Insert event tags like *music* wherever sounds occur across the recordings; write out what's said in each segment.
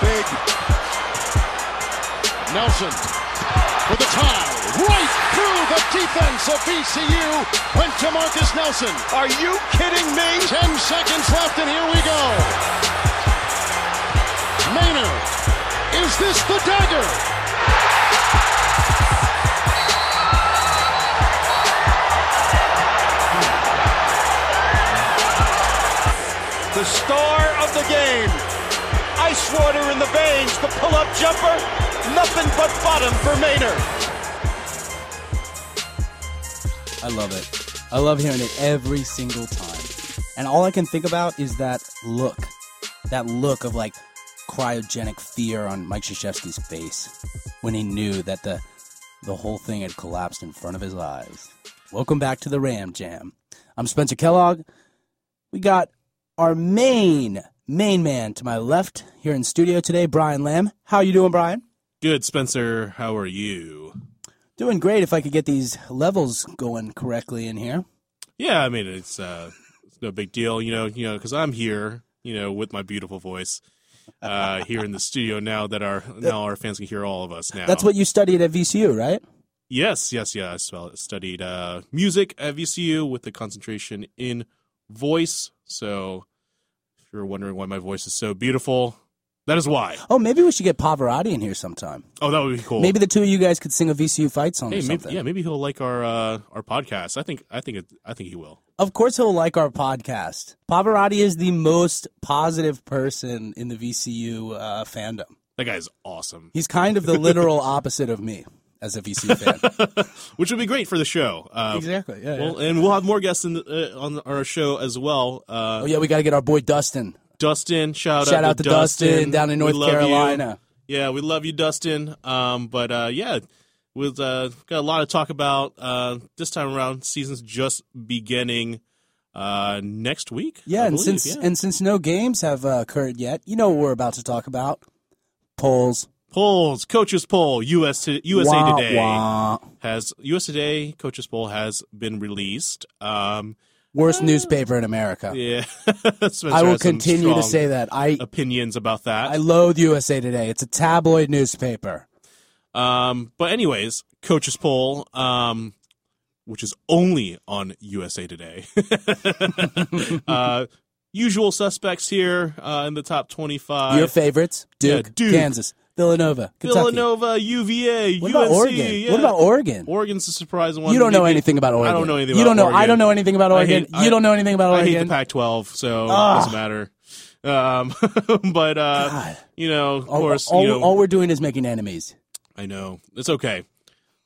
big. Nelson for the tie. Right through the defense of VCU went to Marcus Nelson. Are you kidding me? Ten seconds left, and here we go. Maynor, is this the dagger? The star of the game. Ice water in the veins, the pull-up jumper. Nothing but bottom for Maynor. I love it. I love hearing it every single time. And all I can think about is that look. That look of like cryogenic fear on Mike Krzyzewski's face when he knew that the the whole thing had collapsed in front of his eyes. Welcome back to the Ram Jam. I'm Spencer Kellogg. We got our main main man to my left here in studio today, Brian Lamb. How you doing, Brian? Good, Spencer. How are you? Doing great. If I could get these levels going correctly in here. Yeah, I mean it's uh, it's no big deal, you know, you know, because I'm here, you know, with my beautiful voice, uh, here in the studio now that our now our fans can hear all of us now. That's what you studied at VCU, right? Yes, yes, yes. Well, I studied uh, music at VCU with the concentration in voice. So, you're wondering why my voice is so beautiful, that is why. Oh, maybe we should get Pavarotti in here sometime. Oh, that would be cool. Maybe the two of you guys could sing a VCU fight song Hey, or maybe, something. yeah, maybe he'll like our uh, our podcast. I think, I think, it, I think he will. Of course, he'll like our podcast. Pavarotti is the most positive person in the VCU uh, fandom. That guy's awesome. He's kind of the literal *laughs* opposite of me as a VC fan. *laughs* which would be great for the show. Uh, exactly. Yeah. Well, and we'll have more guests in the, uh, on our show as well. Uh, oh yeah, we got to get our boy Dustin. Dustin, shout, Shout out, out to Dustin down in North love you. Carolina. Yeah, we love you, Dustin. Um, but uh, yeah, with uh, got a lot to talk about uh, this time around. Season's just beginning uh, next week. Yeah, and since yeah. and since no games have uh, occurred yet, you know what we're about to talk about. Polls. Polls, coaches poll, US USA Wah, Today wah. has US Today coaches poll has been released. Um, Worst newspaper in America. yeah, *laughs* I will continue to say that. I opinions about that. I loathe USA Today. It's a tabloid newspaper. Um, but anyways, coaches poll, um, which is only on USA Today. *laughs* uh, usual suspects here uh, in the top twenty-five: Your favorites: yeah, Duke, Duke. Kansas, Villanova, Kentucky. Villanova, UVA, What UNC. about Oregon? yeah. What about Oregon? Oregon's a surprise one. You don't know Maybe- anything about Oregon. I don't know anything. You about don't know. I Oregon. don't know anything about Oregon. hate- you don't know anything about Oregon. I hate the Pac-12, so Ah. it doesn't matter. Um, *laughs* but uh, God. you know, of all, course, all, you know, all we're doing is making enemies. I know it's okay.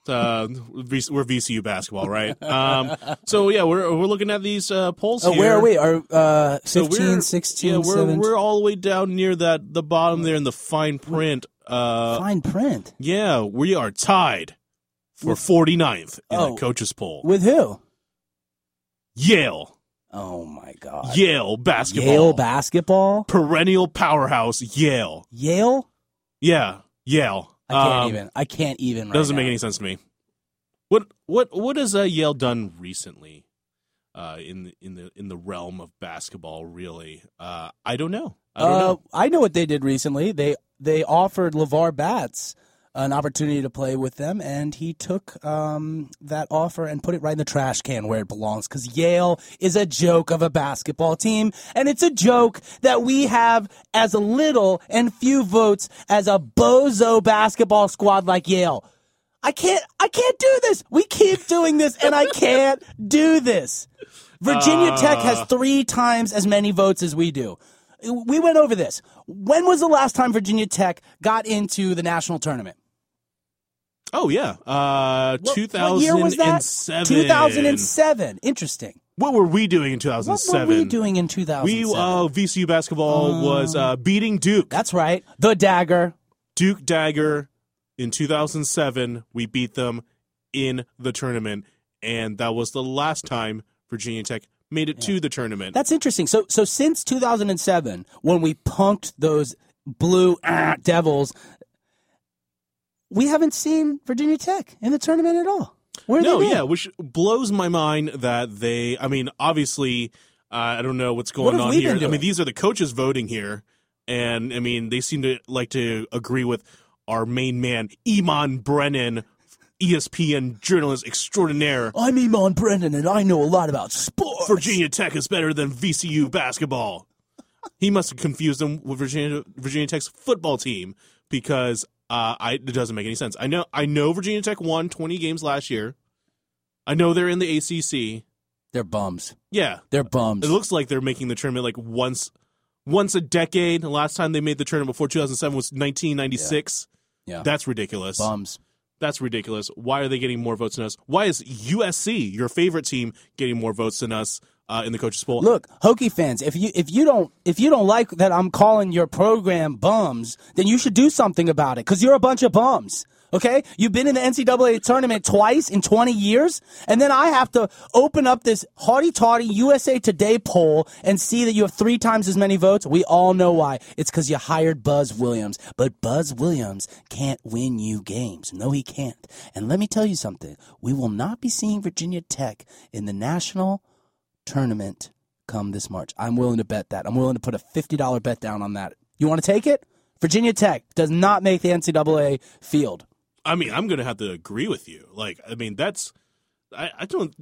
Uh, we're VCU basketball, right? Um, so yeah, we're we're looking at these uh, polls Oh, here. where are we? Are uh, 15, So we're, 16, yeah, we're 17? we're all the way down near that the bottom there in the fine print. Uh, fine print. yeah, we are tied for 49th in Oh. the coaches poll. With who? Yale, Oh my God. Yale basketball, Yale basketball. perennial powerhouse. Yale, Yale. yeah, Yale. I can't Um, even. I can't even. Right doesn't now. make any sense to me. What what what has uh, Yale done recently? Uh, in the in the in the realm of basketball, really, uh, I don't know. I don't uh, know. I know what they did recently. They they offered LeVar Batts an opportunity to play with them, and he took um, that offer and put it right in the trash can where it belongs. Because Yale is a joke of a basketball team, and it's a joke that we have as little and few votes as a bozo basketball squad like Yale. I can't. I can't do this. We keep doing this, and I can't do this. Virginia Tech has three times as many votes as we do. We went over this. When was the last time Virginia Tech got into the national tournament? Oh yeah, uh, What- two What year was that? thousand 2007. Interesting. What were we doing in 2007? What were we doing in We uh, VCU basketball was uh, beating Duke. That's right. The dagger. Duke Dagger in 2007. We beat them in the tournament, and that was the last time Virginia Tech made it to the tournament. That's interesting. So, so since 2007, when we punked those blue ah, devils, we haven't seen Virginia Tech in the tournament at all. Where no, yeah, which blows my mind that they. I mean, obviously, uh, I don't know what's going have on here. I mean, these are the coaches voting here, and I mean they seem to like to agree with our main man Eamonn Brennan, ESPN journalist extraordinaire. I'm Eamonn Brendan, and I know a lot about sports. Virginia Tech is better than VCU basketball. He must have confused them with Virginia Virginia Tech's football team because uh, I, it doesn't make any sense. I know I know Virginia Tech won 20 games last year. I know they're in the ACC. They're bums. Yeah, They're bums. it looks like they're making the tournament like once once a decade. The last time they made the tournament before 2007 was 1996. yeah. That's ridiculous. bums. That's ridiculous. Why are they getting more votes than us? Why is USC, your favorite team, getting more votes than us uh, in the coaches poll? Look, Hokie fans, if you if you don't if you don't like that I'm calling your program bums, then you should do something about it because you're a bunch of bums. Okay, you've been in the NCAA tournament twice in 20 years, and then I have to open up this haughty-taughty USA Today poll and see that you have three times as many votes. We all know why. It's because you hired Buzz Williams, but Buzz Williams can't win you games. No, he can't. And let me tell you something: we will not be seeing Virginia Tech in the national tournament come this March. I'm willing to bet that. I'm willing to put a $50 bet down on that. You want to take it? Virginia Tech does not make the NCAA field. I mean, I'm going to have to agree with you. Like, I mean, that's I, I don't.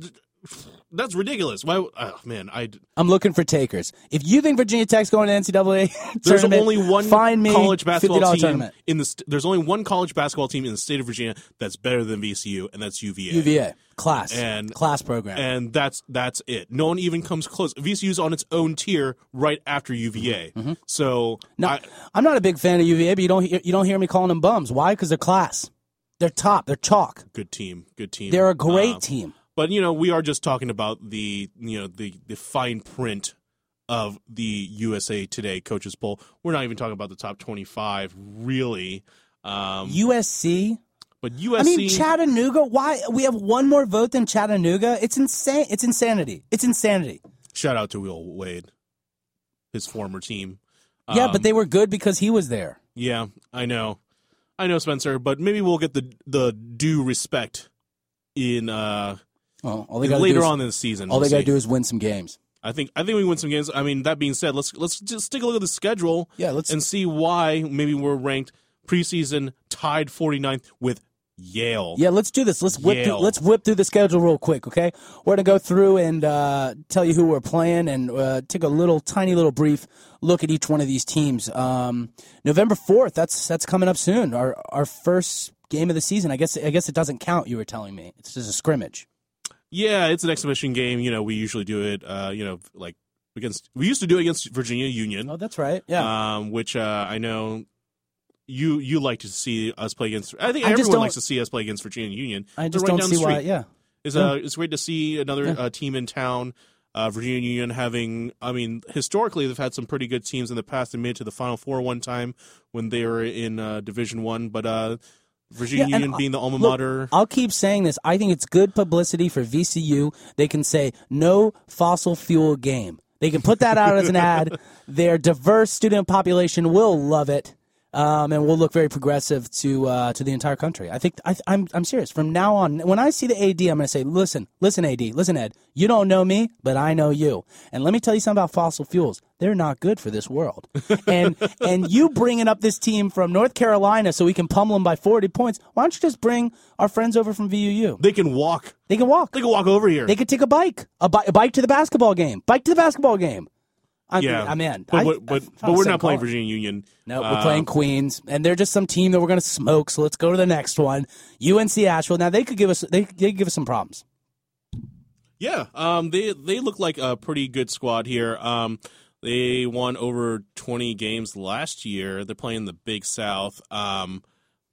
That's ridiculous. Why? Oh, man, I I'm looking for takers. If you think Virginia Tech's going to NCAA *laughs* there's only one find me college basketball team tournament. in the. St- there's only one college basketball team in the state of Virginia that's better than VCU, and that's UVA. UVA class And- class program. and that's that's it. No one even comes close. VCU's on its own tier right after UVA. So Mm-hmm. no, I, I'm not a big fan of UVA, but you don't you don't hear me calling them bums. Why? Because they're class. They're top. They're chalk. good team, good team. They're a great Um, team. But you know, we are just talking about the you know the the fine print of the USA Today coaches poll. We're not even talking about the top twenty five, really. Um, USC. but USC, I mean Chattanooga. Why we have one more vote than Chattanooga? It's insane. It's insanity. It's insanity. shout out to Will Wade, his former team. Yeah, Um, but they were good because he was there. Yeah, I know, I know, Spencer. But maybe we'll get the the due respect in uh Well, all they got later is, on in the season. all We'll they got to do is win some games. I think I think we win some games. I mean, that being said, let's let's just take a look at the schedule. Yeah, let's- and see why maybe we're ranked preseason tied 49th with Yale. Yeah, let's do this. Let's whip. Through, let's whip through the schedule real quick, okay? We're gonna go through and uh, tell you who we're playing and uh, take a little, tiny little brief look at each one of these teams. Um, November fourth. That's that's coming up soon. Our our first game of the season. I guess I guess it doesn't count. You were telling me it's just a scrimmage. Yeah, it's an exhibition game. You know, we usually do it. Uh, you know, like against we used to do it against Virginia Union. Oh, that's right. Yeah. um, which uh, I know you you like to see us play against. I think I everyone likes to see us play against Virginia Union. I just right don't down see the why. Yeah. It's uh, it's great to see another uh, team in town. Uh, Virginia Union having, I mean, historically they've had some pretty good teams in the past. They made it to the Final Four one time when they were in uh, Division One, but uh, Virginia Yeah, Union being the alma Look, mater. I'll keep saying this. I think it's good publicity for VCU. They can say no fossil fuel game. They can put that out as an *laughs* ad. Their diverse student population will love it, um, and will look very progressive to uh, to the entire country. I think I, I'm I'm serious. From now on, when I see the AD, I'm going to say, listen, listen, AD, listen, Ed. You don't know me, but I know you. And let me tell you something about fossil fuels. They're not good for this world. *laughs* And and you bringing up this team from North Carolina so we can pummel them by 40 points. Why don't you just bring our friends over from VUU? They can walk. They can walk. They can walk over here. They could take a bike, a, bi- a bike to the basketball game, bike to the basketball game. I, yeah, I'm in. But I- what- but but we're not playing. Virginia Union. No, we're Uh, playing Queens, and they're just some team that we're going to smoke. So let's go to the next one. UNC Asheville. Now they could give us they they could give us some problems. Yeah, um, they they look like a pretty good squad here. Um, they won over twenty games last year. They're playing the Big South. Um,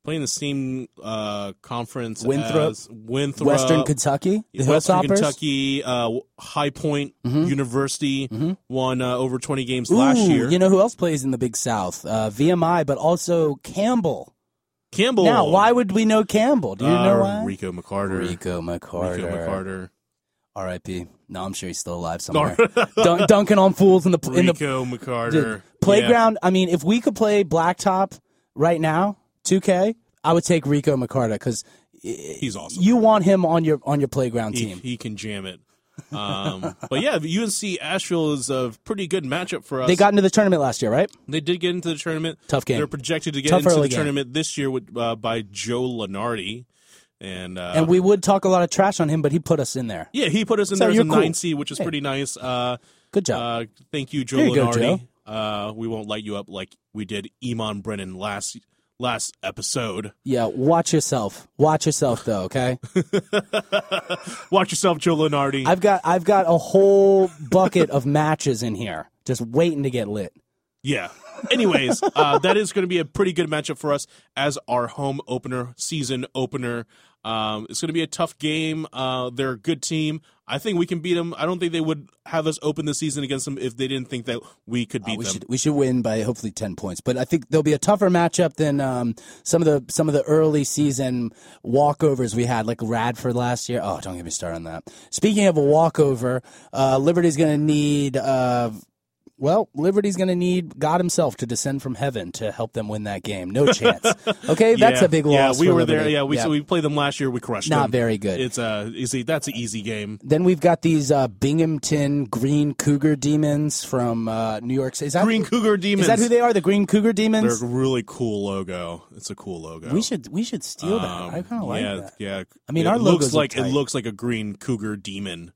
playing the same uh, conference Winthrop, as Winthrop, Western Kentucky, the Western Hilltoppers. Kentucky, uh, High Point University won uh, over twenty games last year. You know who else plays in the Big South? Uh, VMI, but also Campbell. Campbell. Now, why would we know Campbell? Do you Uh, know why? Rico McCarter. Rico McCarter. Rico McCarter. R.I.P. No, I'm sure he's still alive *laughs* somewhere. Dun- dunking on fools in the in the McCarter. Dude, playground. I mean, if we could play blacktop right now, 2K, I would take Rico McCarter because he's awesome. you want him on your on your playground team. he can jam it. Um, *laughs* but yeah, UNC Asheville is a pretty good matchup for us. They got into the tournament last year, right? They did get into the tournament. Tough game. They're projected to get Tough into the game. tournament this year with uh, by Joe Lunardi, and uh, and we would talk a lot of trash on him, but he put us in there. yeah, he put us in So there as a cool. nine seed, which is Hey. pretty nice. Uh, Good job. uh, thank you, Joe Here you go, Lunardi. Uh, we won't light you up like we did Eamonn Brennan last last episode. yeah, watch yourself. Watch yourself, though. Okay. *laughs* Watch yourself, Joe Lunardi. I've got I've got a whole bucket of matches in here, just waiting to get lit. Yeah. Anyways, uh, that is going to be a pretty good matchup for us as our home opener, season opener. Um, it's going to be a tough game. Uh, they're a good team. I think we can beat them. I don't think they would have us open the season against them if they didn't think that we could beat Uh, we them. should we should win by hopefully ten points, but I think there'll be a tougher matchup than um, some of the some of the early season walkovers we had, like Radford last year. Oh, don't get me started on that. Speaking of a walkover, uh, Liberty's going to need. Uh, well, Liberty's going to need God Himself to descend from heaven to help them win that game. No chance. *laughs* Okay, that's Yeah, a big loss. Yeah, we were Liberty. there. Yeah, we so we played them last year. We crushed Not them. very good. It's a easy. That's an easy game. Then we've got these uh, Binghamton Green Cougar Demons from uh, New York City. Is that, Green Cougar Demons. Is that who they are? The Green Cougar Demons. They're a really cool logo. It's a cool logo. We should we should steal that. Um, I kind of like yeah, that. Yeah, I mean, it our looks logos look like it looks like a green cougar demon.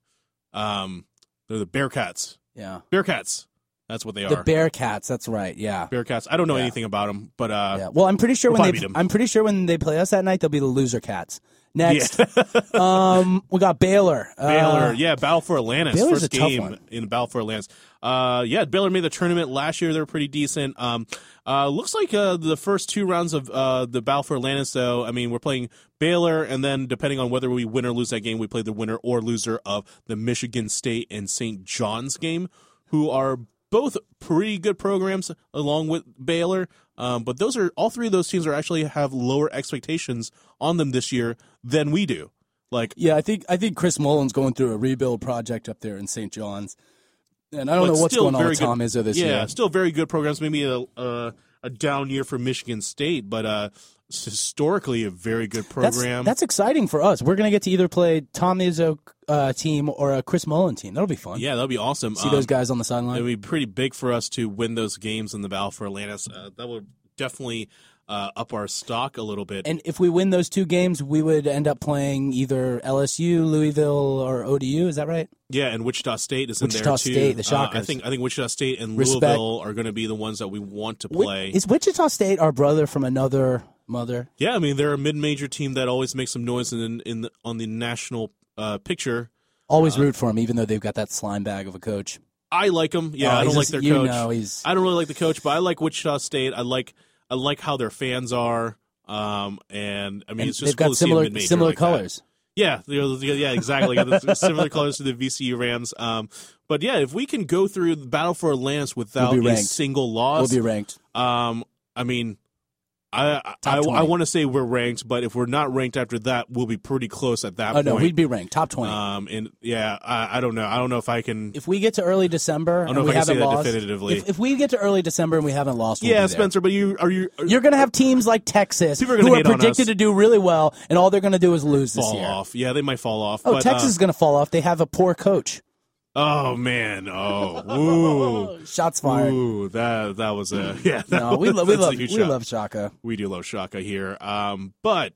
Um, they're the Bearcats. Yeah. Bearcats. That's what they are. The. Bearcats, that's right. Yeah. Bearcats. I don't know Yeah. anything about them, but uh, Yeah. Well, I'm pretty sure We'll when they. I'm pretty sure when they play us that night they'll be the loser cats. Next, *laughs* um, we got Baylor. Baylor. Uh, yeah, Battle for Atlantis. Baylor's First game in Battle for Atlantis. Uh, yeah, Baylor made the tournament last year. They're pretty decent. Um, uh, looks like uh, the first two rounds of uh, the Battle for Atlantis, though. I mean, we're playing Baylor, and then depending on whether we win or lose that game, we play the winner or loser of the Michigan State and St. John's game, who are both pretty good programs along with Baylor. Um, but those are all three of those teams are actually have lower expectations on them this year than we do. Like yeah, I think I think Chris Mullin's going through a rebuild project up there in St. John's, and I don't know what's going on with good- Tom Izzo this yeah, year. still very good programs. Maybe a a, a down year for Michigan State, but uh, historically a very good program. that's exciting for us. We're going to get to either play Tom Izzo uh, team or a Chris Mullin team. That'll be fun. yeah, that'll be awesome. See Um, those guys on the sideline. It would be pretty big for us to win those games in the Battle for Atlantis. Uh, that would definitely uh, up our stock a little bit. And if we win those two games, we would end up playing either LSU, Louisville, or ODU. Is that right? yeah, and Wichita State is in Wichita there too. Wichita State, the Uh, I Shockers. think I think Wichita State and Respect. Louisville are going to be the ones that we want to play. Is Wichita State our brother from another mother? Yeah, I mean they're a mid-major team that always makes some noise in in the, on the national uh, picture. Always root for them, even though they've got that slime bag of a coach. I like them. Yeah, Oh, I don't like their coach. know he's- I don't really like the coach, but I like Wichita State. I like I like how their fans are. Um, and I mean, And it's they've just cool got to see similar similar like that. colors. Yeah, they're- they're- yeah, exactly. *laughs* Similar colors to the VCU Rams. Um, but yeah, if we can go through the battle for Lance without We'll a single We'll loss, be ranked. um, I mean, I I, I, want to say we're ranked, but if we're not ranked after that, we'll be pretty close at that Oh point. no, we'd be ranked top twenty. um, and yeah, I, I don't know. I don't know if I can. if we get to early December I don't know and if we I can say haven't that lost, definitively. If, if we get to early December and we haven't lost, we'll yeah. Spencer, but you are you are, You're going to have teams like Texas People are who are predicted to do really well, and all they're going to do is lose this year. off? Yeah, they might fall off. Oh, but, Texas uh, is going to fall off. They have a poor coach. Oh man. Oh. *laughs* Ooh. Shots fired. Ooh, that that was a *laughs* yeah. That No, we, was, lo- we that's a love we shot. love Shaka. we do love Shaka here. Um, but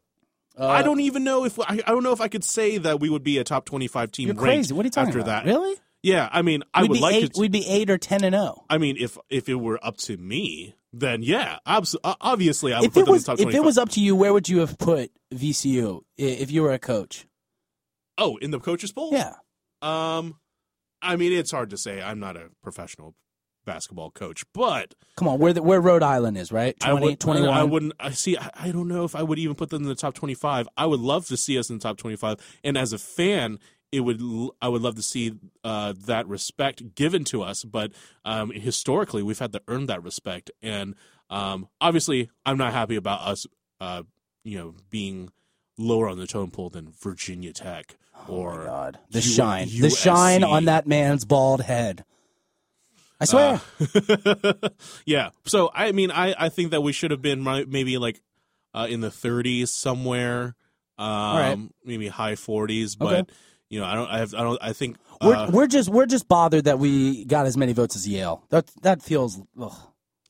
Uh, I don't even know if I, I don't know if I could say that we would be a top twenty-five team. You're crazy. What are you talking after about? that? Really? Yeah, I mean, I we'd would like eight. to. We'd be eight or ten and zero. I mean, if if it were up to me, then yeah, abs- obviously I would If put them was in the top if it was up to you, where would you have put VCU if you were a coach? oh, in the coaches poll, Yeah. Um, I mean, it's hard to say. I'm not a professional basketball coach, but Come on, where the, where Rhode Island is, right? I would, 21. I wouldn't. I see. I, I don't know if I would even put them in the top 25. I would love to see us in the top 25, and as a fan, it would. I would love to see uh, that respect given to us. But um, historically, we've had to earn that respect, and um, obviously, I'm not happy about us. Uh, you know, being lower on the tone pole than Virginia Tech or Oh God, the U- shine, the shine on that man's bald head. I swear. Uh, *laughs* yeah. So I mean, I I think that we should have been maybe like uh, in the 30s somewhere, um, right. maybe high 40s. But Okay. you know, I don't, I have, I don't, I think We're uh, we're just we're just bothered that we got as many votes as Yale. That that feels ugh,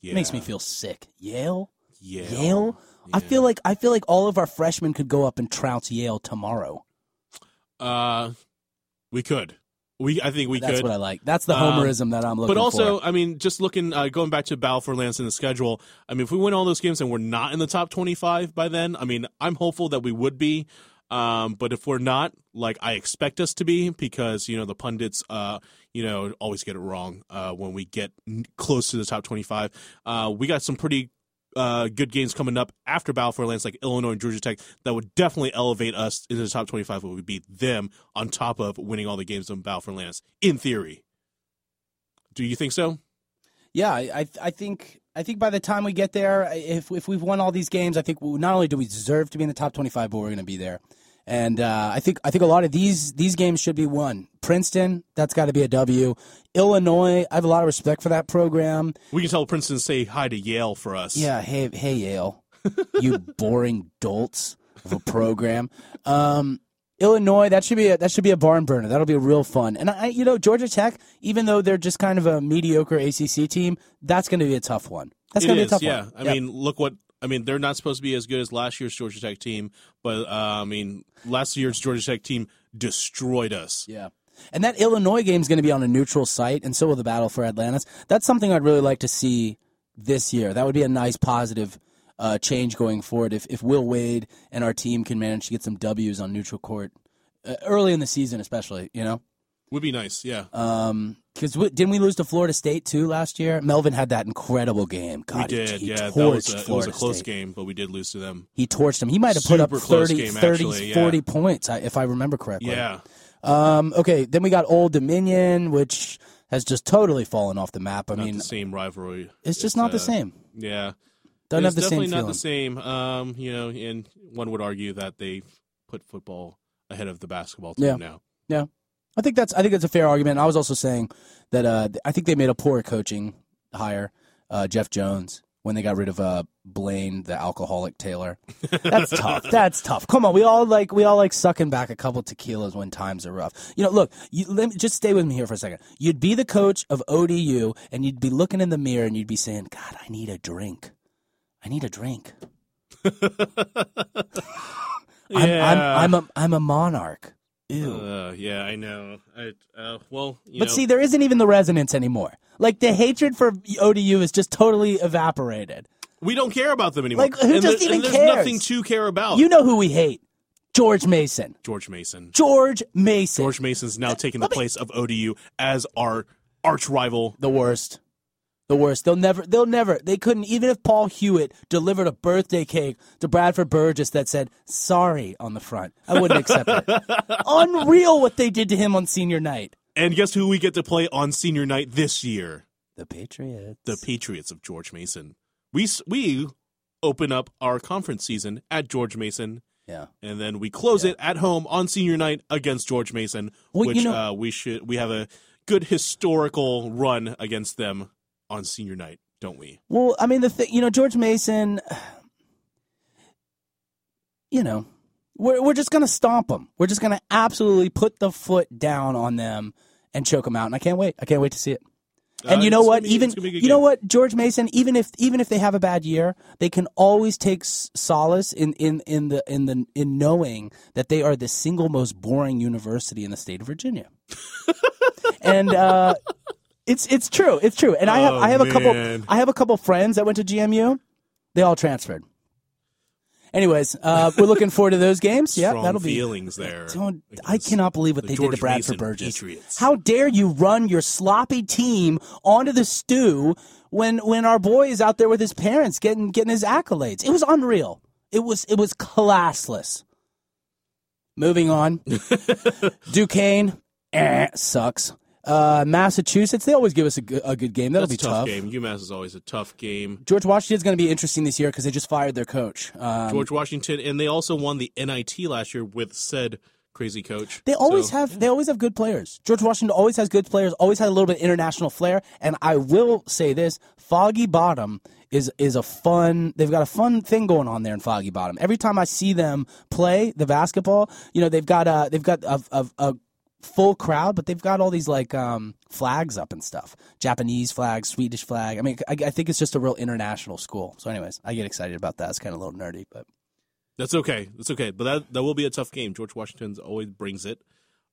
yeah, makes me feel sick. Yale, Yale. Yale. I feel like I feel like all of our freshmen could go up and trounce Yale tomorrow. Uh, we could. We, I think we could. That's could. what I like. That's the Um, homerism that I'm looking but also, for. I mean, just looking, uh, going back to Battle for Lance in the schedule. I mean, if we win all those games and we're not in the top twenty-five by then, I mean, I'm hopeful that we would be. Um, but if we're not, like I expect us to be, because you know the pundits, uh, you know, always get it wrong uh, when we get n- close to the top twenty-five. Uh, we got some pretty uh, good games coming up after Battle for Lance, like Illinois and Georgia Tech, that would definitely elevate us into the top twenty-five. But we beat them on top of winning all the games in Battle for Lance. In theory, do you think so? Yeah, I, I think I think by the time we get there, if if we've won all these games, I think not only do we deserve to be in the top twenty five, but we're going to be there. And uh, I think I think a lot of these these games should be won. Princeton, that's got to be a W. Illinois, I have a lot of respect for that program. We can tell Princeton to say hi to Yale for us. Yeah, hey hey Yale, you *laughs* boring dolts of a program. Um, Illinois, that should be a, that should be a barn burner. That'll be real fun. And I, you know, Georgia Tech, even though they're just kind of a mediocre ACC team, that's going to be a tough one. That's going to be a tough yeah. one. Yeah, I Yep. mean, look what I mean. They're not supposed to be as good as last year's Georgia Tech team, but uh, I mean, last year's Georgia Tech team destroyed us. Yeah. And that Illinois game is going to be on a neutral site, and so will the battle for Atlantis. That's something I'd really like to see this year. That would be a nice positive uh, change going forward if, if Will Wade and our team can manage to get some W's on neutral court uh, early in the season, especially, you know? Would be nice, yeah. Um, because didn't we lose to Florida State too last year? Melvin had that incredible game. God, we he- did, he, yeah. That was a, it was a close State. game, but we did lose to them. He torched him. He might have put up Super 30, game, 30 actually, yeah. 40 points, if I remember correctly. Yeah, Um, okay, then we got Old Dominion, which has just totally fallen off the map. I not mean, the same rivalry. it's just not the uh, same. Yeah, Doesn't it's have the same definitely not the same. Um, you know, and one would argue that they put football ahead of the basketball team Yeah. now. Yeah, I think that's I think that's a fair argument. I was also saying that uh, I think they made a poor coaching hire, uh, Jeff Jones, when they got rid of uh, Blaine, the alcoholic Taylor. *laughs* That's tough. That's tough. Come on, we all like we all like sucking back a couple tequilas when times are rough. You know, look, you, let me just stay with me here for a second. You'd be the coach of ODU, and you'd be looking in the mirror, and you'd be saying, "God, I need a drink. I need a drink." *laughs* I'm, I'm, I'm a I'm a monarch. Ew. Uh, yeah, I know. I uh, well, you But know, see, there isn't even the resonance anymore. Like the hatred for ODU is just totally evaporated. we don't care about them anymore. Like, who and just there- even and there's cares? nothing to care about. You know who we hate? George Mason. George Mason. George Mason. George Mason's now taking the place of ODU as our arch rival. the worst. The worst. They'll never. They'll never. They couldn't. Even if Paul Hewitt delivered a birthday cake to Bradford Burgess that said "sorry" on the front, I wouldn't accept it. *laughs* Unreal what they did to him on senior night. And guess who we get to play on senior night this year? The Patriots. The Patriots of George Mason. We we open up our conference season at George Mason, yeah. and then we close it at home on senior night against George Mason, Well, which you know- uh, we should we have a good historical run against them on senior night, don't we? Well, I mean, the thing, you know, George Mason, *sighs* you know, we're, we're just going to stomp them. We're just going to absolutely put the foot down on them and choke them out. And I can't wait. I can't wait to see it. And Uh, you know what? be- even it's gonna be a good you know what? George Mason, even if even if they have a bad year, they can always take solace in, in, in the in the in knowing that they are the single most boring university in the state of Virginia. *laughs* and uh, it's it's true. It's true. And I have Oh, I have a couple. I have a couple friends that went to GMU. They all transferred. Anyways, uh, we're looking forward to those games. Yeah, Strong that'll be feelings there. don't, I against cannot believe what the they George did to Bradford Mason Burgess. Patriots. How dare you run your sloppy team onto the stew when when our boy is out there with his parents getting getting his accolades? It was unreal. It was it was classless. Moving on, *laughs* Duquesne eh, sucks. Uh, Massachusetts, they always give us a good, a good game. That'll That's be a tough, tough. game. UMass is always a tough game. George Washington's going to be interesting this year because they just fired their coach. Um, George Washington, and they also won the NIT last year with said crazy coach. They always So- have they always have good players. George Washington always has good players, always had a little bit of international flair. And I will say this, Foggy Bottom is is a fun they've got a fun thing going on there in Foggy Bottom. Every time I see them play the basketball, you know, they've got a they've got a, a, a full crowd, but they've got all these like um, flags up and stuff. Japanese flag, Swedish flag. I mean, I, I think it's just a real international school. So, anyways, I get excited about that. It's kind of a little nerdy, but That's okay. That's okay. But that that will be a tough game. George Washington's always brings it.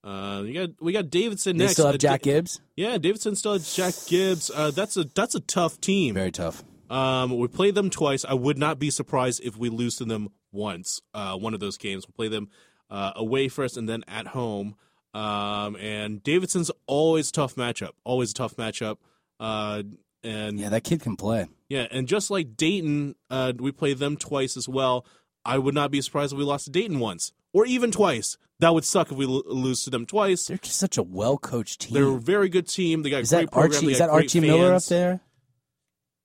Uh, you got we got Davidson they next. still have Uh, Jack Gibbs. Yeah, Davidson still has Jack Gibbs. Uh, that's a that's a tough team. Very tough. Um, we played them twice. I would not be surprised if we lose to them once. Uh, one of those games. We'll play them uh, away first and then at home. Um, and Davidson's always tough matchup. Always a tough matchup. Uh, and Yeah, that kid can play. yeah, and just like Dayton, uh, we played them twice as well. I would not be surprised if we lost to Dayton once or even twice. That would suck if we lo- lose to them twice. They're just such a well coached team. They're a very good team. They got is great that. Archie? Is that Archie Miller up there?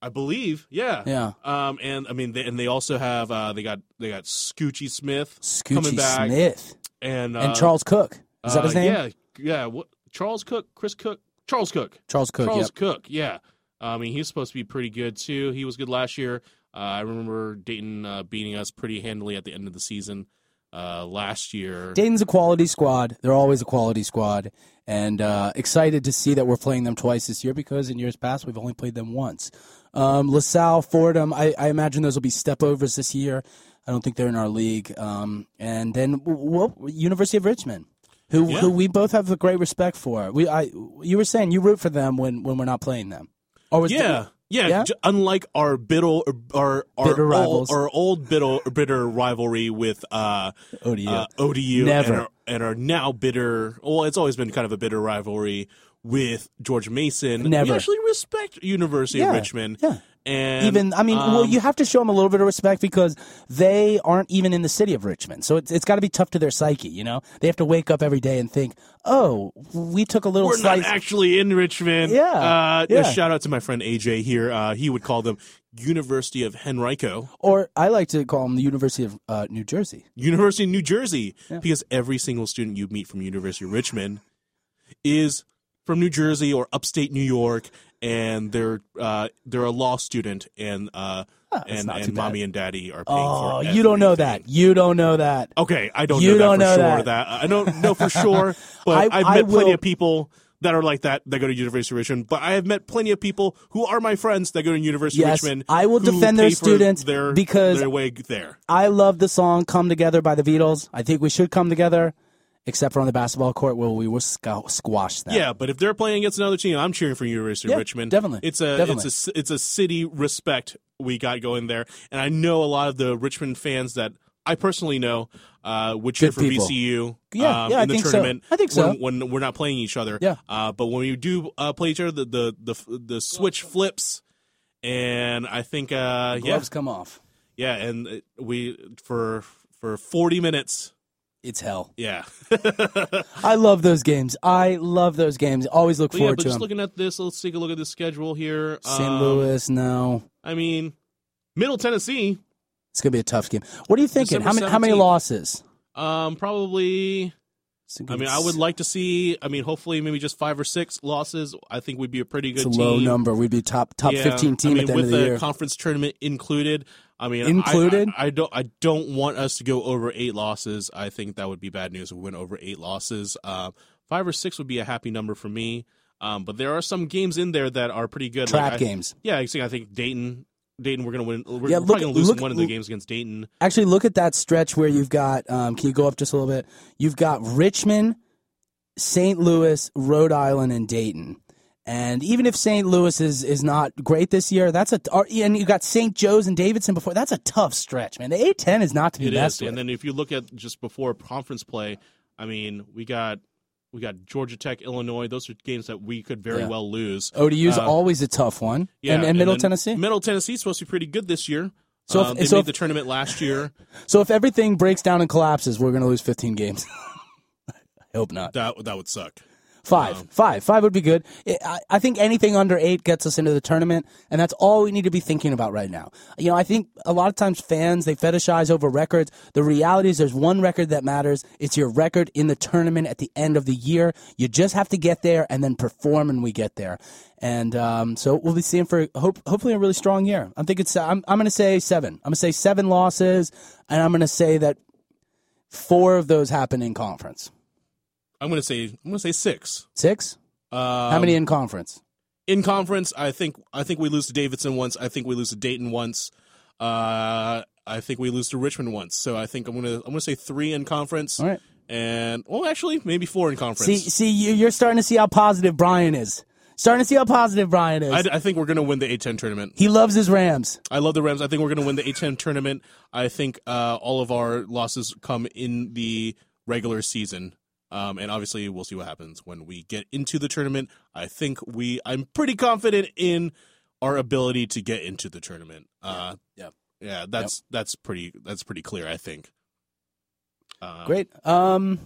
I believe. Yeah. Yeah. Um, and I mean, they, and they also have uh, they got they got Scoochie Smith coming back, Smith and uh, and Charles Cooke. Is that uh, his name? Yeah, yeah. What Charles Cooke, Chris Cook, Charles Cooke, Charles Cooke. Charles yep. Cook. Yeah. I mean, he's supposed to be pretty good too. He was good last year. Uh, I remember Dayton uh, beating us pretty handily at the end of the season uh, last year. Dayton's a quality squad. They're always a quality squad, and uh, excited to see that we're playing them twice this year because in years past we've only played them once. Um, LaSalle, Fordham. I, I imagine those will be stepovers this year. I don't think they're in our league. Um, and then University of Richmond, who Yeah. who we both have a great respect for. We I you were saying you root for them when, when we're not playing them. Or Yeah. Yeah, Yeah? j- unlike our bitter, our our Bitter old, our old bitter, bitter rivalry with uh, ODU. uh, ODU, Never. and our, and our now bitter. Well, it's always been kind of a bitter rivalry with George Mason. Never. We actually respect University Yeah, of Richmond. yeah. And even I mean, well, um, you have to show them a little bit of respect because they aren't even in the city of Richmond. So it's it's got to be tough to their psyche. You know, they have to wake up every day and think, "Oh, we took a little We're slice." not actually in Richmond. Yeah, Uh, yeah. Shout out to my friend AJ here. Uh, he would call them University of Henrico, or I like to call them the University of uh, New Jersey. University of New Jersey, because every single student you meet from University of Richmond is from New Jersey or upstate New York, and they're uh, they're a law student, and uh, and, and mommy and daddy are paying Oh, you don't know that. You don't know that. Okay, I don't You know don't for know sure. that. I don't know for sure, *laughs* but I- I've I met plenty will- of people that are like that that go to University of Richmond. But I have met plenty of people who are my friends that go to University Yes, of Richmond. I will defend their students their, because- their way there. I love the song "Come Together" by the Beatles. I think we should come together, except for on the basketball court where we will squash them. Yeah, but if they're playing against another team, I'm cheering for University Yeah, of Richmond. definitely, it's a definitely. it's a it's a city respect we got going there, and I know a lot of the Richmond fans that I personally know uh, would cheer Good for people. VCU. Yeah, um, yeah, I in the think so. tournament. I think so. When, when we're not playing each other. Yeah. Uh, but when we do uh, play each other, the the the, the switch flips, and I think uh, yeah, gloves come off. yeah, and we for for 40 minutes. It's hell. Yeah. *laughs* I love those games. I love those games. Always look But yeah, forward but to just them. looking at this, let's take a look at the schedule here. St. Um, Louis, no. I mean, Middle Tennessee, It's gonna be a tough game. What are you thinking? December How many how many losses? um, probably. It's I mean, I would like to see. I mean, hopefully, maybe just five or six losses. I think we'd be a pretty It's good a low team. number. We'd be top top Yeah, fifteen team I mean, at the end with of the, year. conference tournament included. I mean, Included? I, I, don't. I don't want us to go over eight losses. I think that would be bad news if we went over eight losses. Uh, five or six would be a happy number for me. Um, but there are some games in there that are pretty good. Trap Like, I- games. Yeah, I think I think Dayton. Dayton, we're gonna win. We're, Yeah, we're look- gonna lose look- one of the games against Dayton. Actually, look at that stretch where you've got. Um, can you go up just a little bit? You've got Richmond, St. Louis, Rhode Island, and Dayton. And even if St. Louis is, is not great this year, that's a and you got St. Joe's and Davidson before. That's a tough stretch, man. The A10 is not to be It messed is, with. and then if you look at just before conference play, I mean, we got we got Georgia Tech, Illinois. Those are games that we could very Yeah. well lose. ODU's Uh, always a tough one. Yeah, and, and Middle then Tennessee. Middle Tennessee's supposed to be pretty good this year. So if- they so made if- the tournament last year. *laughs* So if everything breaks down and collapses, we're going to lose 15 games. *laughs* I hope not. That that would suck. Five, five, five would be good. I- I, I think anything under eight gets us into the tournament, and that's all we need to be thinking about right now. You know, I think a lot of times fans they fetishize over records. The reality is, there's one record that matters. It's your record in the tournament at the end of the year. You just have to get there and then perform, and we get there. And um, so we'll be seeing for hope, hopefully a really strong year. I think it's. I'm, I'm going to say seven. I'm going to say seven losses, and I'm going to say that four of those happen in conference. I'm gonna say I'm gonna say six. Six? Um, How many in conference? in conference? I think I think we lose to Davidson once. I think we lose to Dayton once. Uh, I think we lose to Richmond once. So I think I'm gonna I'm gonna say three in conference. All right. And well, actually, maybe four in conference. See, see, you- you're starting to see how positive Brian is. Starting to see how positive Brian is. I, I think we're gonna win the A10 tournament. he loves his Rams. I love the Rams. I think we're gonna win the A10 tournament. I think uh, all of our losses come in the regular season. Um, and obviously, we'll see what happens when we get into the tournament. I think we, I'm pretty confident in our ability to get into the tournament. Uh, Yeah. yeah, that's that's pretty that's pretty clear. I think. Uh, Great. Um,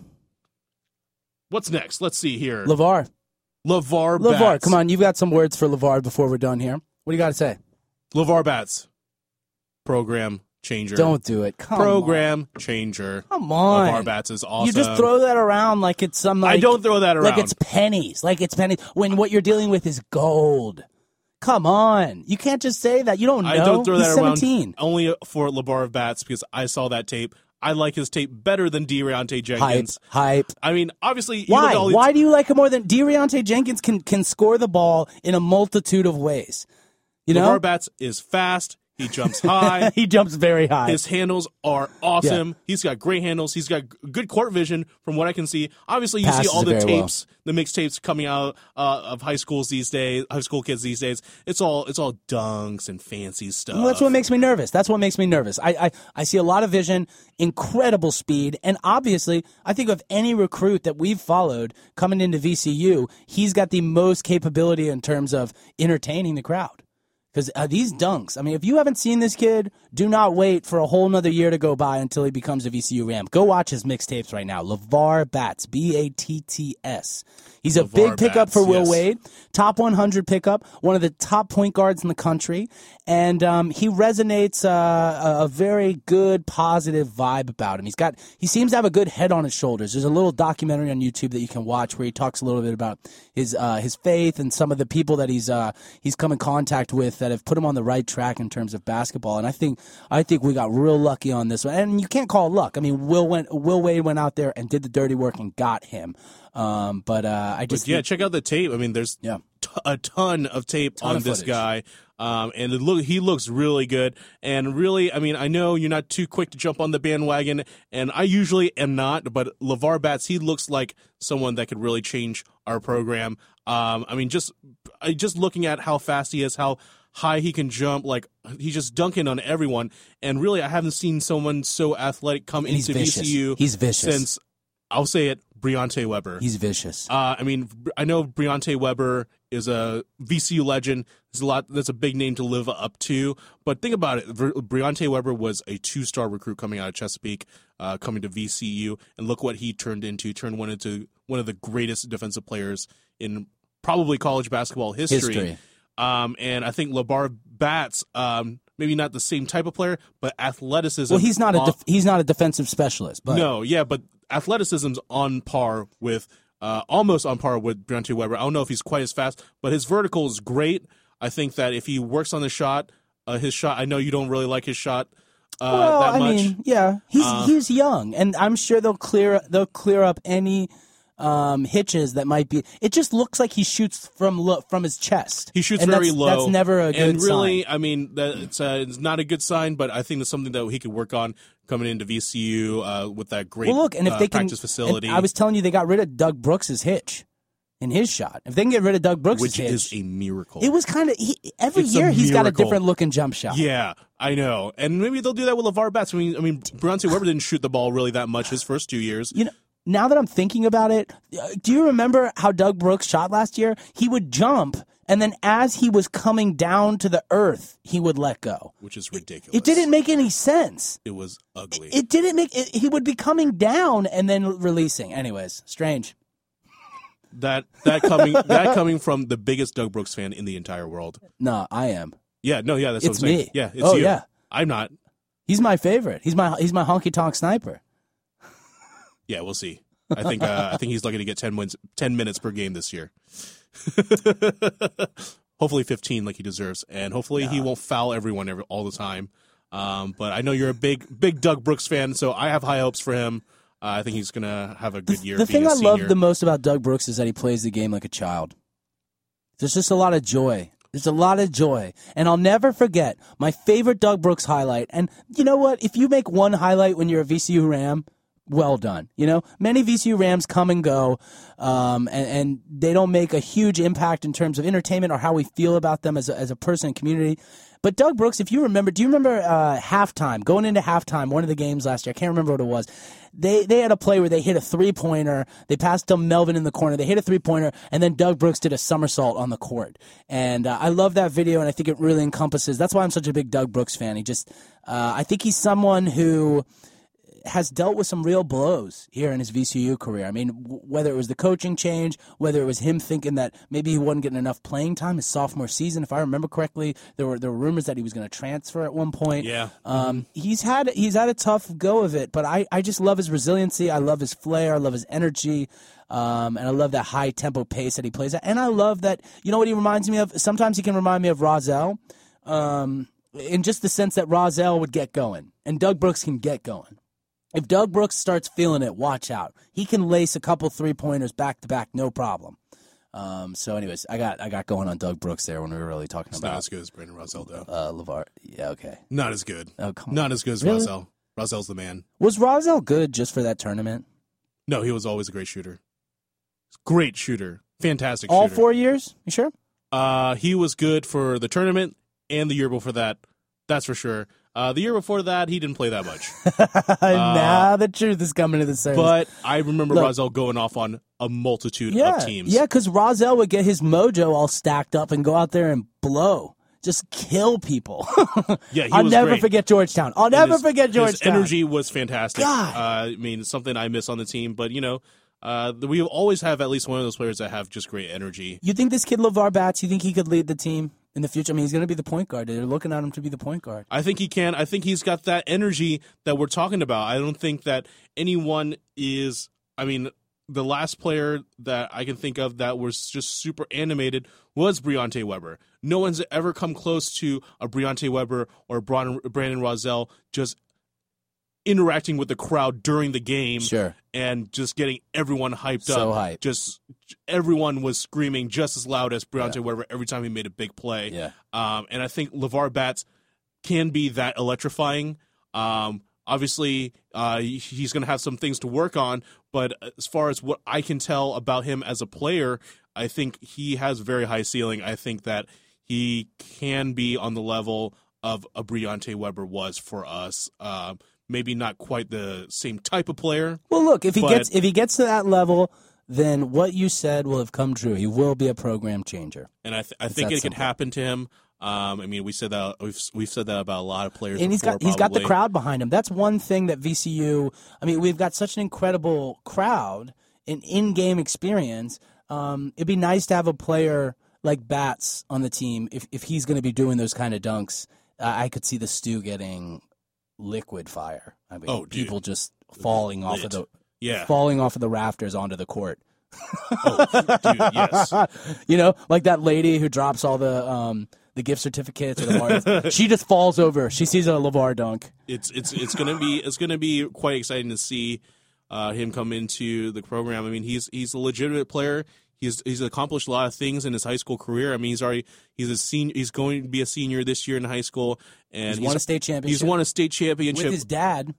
What's next? Let's see here. LeVar. Levar LeVar, Batts. come on. You've got some words for LeVar before we're done here. What do you got to say? Levar Batts. Program changer. Don't do it. Come program changer. Come on. Batts is awesome. You just throw that around like it's some. Like, I don't throw that around. Like it's pennies. Like it's pennies. When what you're dealing with is gold. Come on. You can't just say that. You don't know. I don't throw He's that 17. around only for Levar Batts because I saw that tape. I like his tape better than De'Riante Jenkins. Hype. I mean, obviously, Why? Why do you like him more than De'Riante Jenkins can can score the ball in a multitude of ways? You know, Levar Batts is fast. He jumps high. *laughs* he jumps very high. His handles are awesome. He's got great handles. He's got good court vision from what I can see. Obviously, you see all the very well. tapes, the mixed tapes coming out uh, of high schools these days, high school kids these days. It's all it's all dunks and fancy stuff. Well, that's what makes me nervous. That's what makes me nervous. I, I, I see a lot of vision, incredible speed, and obviously, I think of any recruit that we've followed coming into VCU, he's got the most capability in terms of entertaining the crowd. Because uh, these dunks, I mean, if you haven't seen this kid, do not wait for a whole nother year to go by until he becomes a VCU Ram. Go watch his mixtapes right now. LeVar Batts, B A T T S. He's a LeVar big pickup for Will yes. Wade, top 100 pickup, one of the top point guards in the country, and um, he resonates uh, a- a very good, positive vibe about him. He's got, he seems to have a good head on his shoulders. There's a little documentary on YouTube that you can watch where he talks a little bit about his uh, his faith and some of the people that he's uh, he's come in contact with that have put him on the right track in terms of basketball. And I think I think we got real lucky on this one. And you can't call it luck. I mean, Will went Will Wade went out there and did the dirty work and got him. Um, but uh, I just yeah, think- check out the tape. I mean, there's Yeah. t- a ton of tape Ton on of this guy, um, and it look he looks really good. And really, I mean, I know you're not too quick to jump on the bandwagon, and I usually am not. But Levar Batts, he looks like someone that could really change our program. Um, I mean, just just looking at how fast he is, how high he can jump, like he's just dunking on everyone. And really, I haven't seen someone so athletic come And he's into vicious. VCU He's vicious. since I'll say it, Briante Weber. he's vicious. Uh, I mean, I know Briante Weber is a VCU legend. There's a lot. That's a big name to live up to. But think about it. Briante Weber was a two-star recruit coming out of Chesapeake, uh, coming to VCU, and look what he turned into. Turned one into one of the greatest defensive players in probably college basketball history. History. Um, and I think Levar Batts, um, maybe not the same type of player, but athleticism. well, he's not a def- he's not a defensive specialist, but no, yeah, but athleticism's on par with, uh, almost on par with Deontay Weber. I don't know if he's quite as fast, but his vertical is great. I think that if he works on the shot, uh, his shot. I know you don't really like his shot uh, well, that I mean, yeah, he's Uh, he's young, and I'm sure they'll clear they'll clear up any um, hitches that might be. It just looks like he shoots from lo- from his chest. he shoots And very that's, low. That's never a good And really, sign. I mean, that it's, uh, it's not a good sign. But I think that's something that he could work on coming into VCU uh, with that great Well, look, and if uh, they can, practice facility, and I was telling you they got rid of Doug Brooks's hitch in his shot. If they can get rid of Doug Brooks's which hitch, is a miracle. it was kind of every It's year he's got a different looking jump shot. Yeah, I know, and maybe they'll do that with Levar Batts. I mean, I mean, Briante Weber didn't shoot the ball really that much his first two years. You know, now that I'm thinking about it, uh, do you remember how Doug Brooks shot last year? He would jump, and then as he was coming down to the earth, he would let go. which is ridiculous. It didn't make any sense. It was ugly. It didn't make. It, he would be coming down and then releasing. Anyways, strange. that that coming *laughs* that coming from the biggest Doug Brooks fan in the entire world. No, I am. Yeah, no, yeah, that's It's what I'm saying. me. Yeah, it's Oh, you. yeah. I'm not. He's my favorite. He's my he's my honky tonk sniper. Yeah, we'll see. I think uh, I think he's lucky to get ten wins, ten minutes per game this year. *laughs* hopefully, fifteen like he deserves, and hopefully he won't foul everyone every, all the time. Um, but I know you're a big big Doug Brooks fan, so I have high hopes for him. Uh, I think he's gonna have a good year. The thing I senior. love the most about Doug Brooks is that he plays the game like a child. There's just a lot of joy. There's a lot of joy. And I'll never forget my favorite Doug Brooks highlight. And you know what? If you make one highlight when you're a VCU Ram, well done. You know, many VCU Rams come and go, um, and, and they don't make a huge impact in terms of entertainment or how we feel about them as a, as a person and community. But Doug Brooks, if you remember, do you remember uh, halftime? Going into halftime, one of the games last year, I can't remember what it was. They they had a play where they hit a three pointer. They passed to Melvin in the corner. They hit a three pointer, and then Doug Brooks did a somersault on the court. And uh, I love that video, and I think it really encompasses. That's why I'm such a big Doug Brooks fan. He just, uh, I think he's someone who has dealt with some real blows here in his VCU career. I mean, w- whether it was the coaching change, whether it was him thinking that maybe he wasn't getting enough playing time his sophomore season. If I remember correctly, there were there were rumors that he was going to transfer at one point. Yeah. Um, he's had he's had a tough go of it, but I, I just love his resiliency. I love his flair. I love his energy. Um, and I love that high tempo pace that he plays at. And I love that, you know what he reminds me of? Sometimes he can remind me of Rozelle, um, in just the sense that Rozelle would get going and Doug Brooks can get going. If Doug Brooks starts feeling it, watch out. He can lace a couple three pointers back to back, no problem. Um, so, anyways, I got I got going on Doug Brooks there when we were really talking It's not about as good as Brandon Rozelle, though. uh, Levar. Yeah, okay. Not as good. Oh, come on. Not as good as Really? Rozelle. Rozelle's the man. Was Rozelle good just for that tournament? No, he was always a great shooter. Great shooter. Fantastic All shooter. four years? You sure? Uh, he was good for the tournament and the year before that. That's for sure. Uh, the year before that, he didn't play that much. *laughs* now the truth is coming to the surface. but I remember Look. Rozelle going off on a multitude yeah, of teams. yeah, because Rozelle would get his mojo all stacked up and go out there and blow, just kill people. *laughs* Yeah, I'll never great. forget Georgetown. I'll never his- forget His Georgetown. energy was fantastic. God. Uh, I mean, something I miss on the team, but you know, uh, we always have at least one of those players that have just great energy. You think this kid LeVar Batts? You think he could lead the team in the future? I mean, he's going to be the point guard. They're looking at him to be the point guard. I think he can. I think he's got that energy that we're talking about. I don't think that anyone is. I mean, the last player that I can think of that was just super animated was Briante Weber. No one's ever come close to a Briante Weber or Bron- Brandon Rozelle just interacting with the crowd during the game Sure. and just getting everyone hyped So up. hyped. Just everyone was screaming just as loud as Briante Weber every time he made a big play. Yeah. Um, and I think LeVar Batts can be that electrifying. Um, obviously, uh, he's going to have some things to work on, but as far as what I can tell about him as a player, I think he has very high ceiling. I think that he can be on the level of a Briante Weber was for us. Uh, maybe not quite the same type of player. Well, look if he But- gets if he gets to that level, then what you said will have come true. He will be a program changer. and I, th- I think it could happen to him. Um, I mean, we said that we've we've said that about a lot of players. and he's before, got he's got the crowd behind him. That's one thing that VCU. I mean, we've got such an incredible crowd, an in-game experience. Um, it'd be nice to have a player like Batts on the team if if he's going to be doing those kind of dunks. Uh, I could see the Stu getting liquid fire. I mean, Oh, dude. people just falling off of the Yeah. falling off of the rafters onto the court. Oh, dude, yes. *laughs* you know, like that lady who drops all the um, the gift certificates or the Martins. *laughs* she just falls over. She sees a Levar dunk. It's it's it's gonna be it's gonna be quite exciting to see uh, him come into the program. I mean, he's he's a legitimate player. He's he's accomplished a lot of things in his high school career. I mean, he's already he's a senior. He's going to be a senior this year in high school, and He's won a state championship. He's won a state championship. with his dad.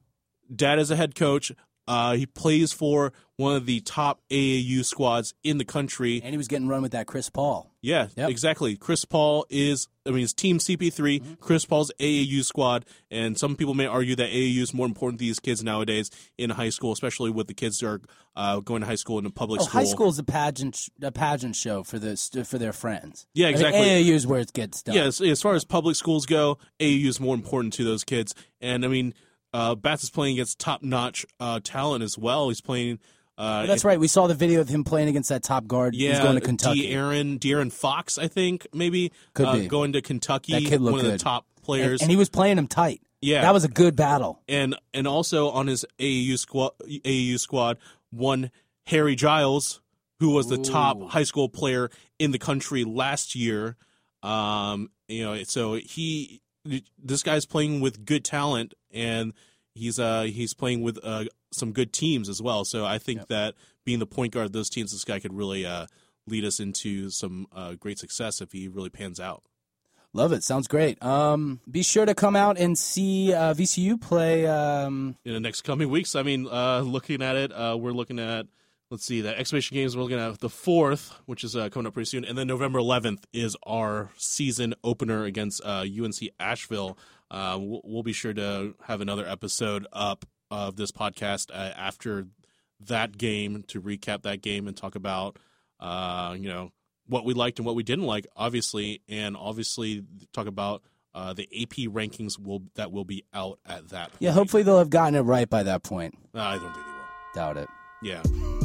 Dad is a head coach. Uh, he plays for one of the top AAU squads in the country. And he was getting run with that Chris Paul. Yeah, Yep. exactly. Chris Paul is, I mean, it's Team CP3, Mm-hmm. Chris Paul's AAU squad, and some people may argue that AAU is more important to these kids nowadays in high school, especially with the kids that are uh, going to high school in public Oh, school. high school is a pageant a pageant show for the for their friends. Yeah, I think exactly. AAU is where it gets done. Yeah, as, as far as public schools go, AAU is more important to those kids. And I mean, uh, Batts is playing against top notch uh, talent as well. He's playing. Uh, That's right. We saw the video of him playing against that top guard. Yeah, He's going to Kentucky. De'Aaron, De'Aaron Fox, I think maybe Could uh, be. going to Kentucky. That kid looked one of the good. top players. and he was playing him tight. Yeah. that was a good battle. and and also on his AAU squad, AAU squad, one Harry Giles, who was the top high school player in the country last year. Um, you know, so he, this guy's playing with good talent, and he's uh he's playing with a, some good teams as well. So I think that being the point guard of those teams, this guy could really uh, lead us into some uh, great success if he really pans out. Love it. Sounds great. Um, be sure to come out and see uh, VCU play. Um, in the next coming weeks. I mean, uh, looking at it, uh, we're looking at let's see, the exhibition games. We're looking at the fourth, which is uh, coming up pretty soon, and then November 11th is our season opener against uh, UNC Asheville. Uh, we'll, we'll, be sure to have another episode up of this podcast uh, after that game to recap that game and talk about uh, you know what we liked and what we didn't like, obviously, and obviously talk about uh, the AP rankings will that will be out at that. point. Yeah, hopefully they'll have gotten it right by that point. I don't think they will. Doubt it. Yeah.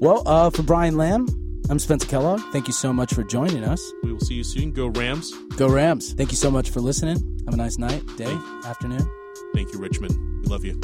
Well, uh, for Brian Lamb, I'm Spencer Kellogg. Thank you so much for joining us. We will see you soon. Go Rams. Go Rams. Thank you so much for listening. Have a nice night, day, afternoon. Thank you, Richmond. We love you.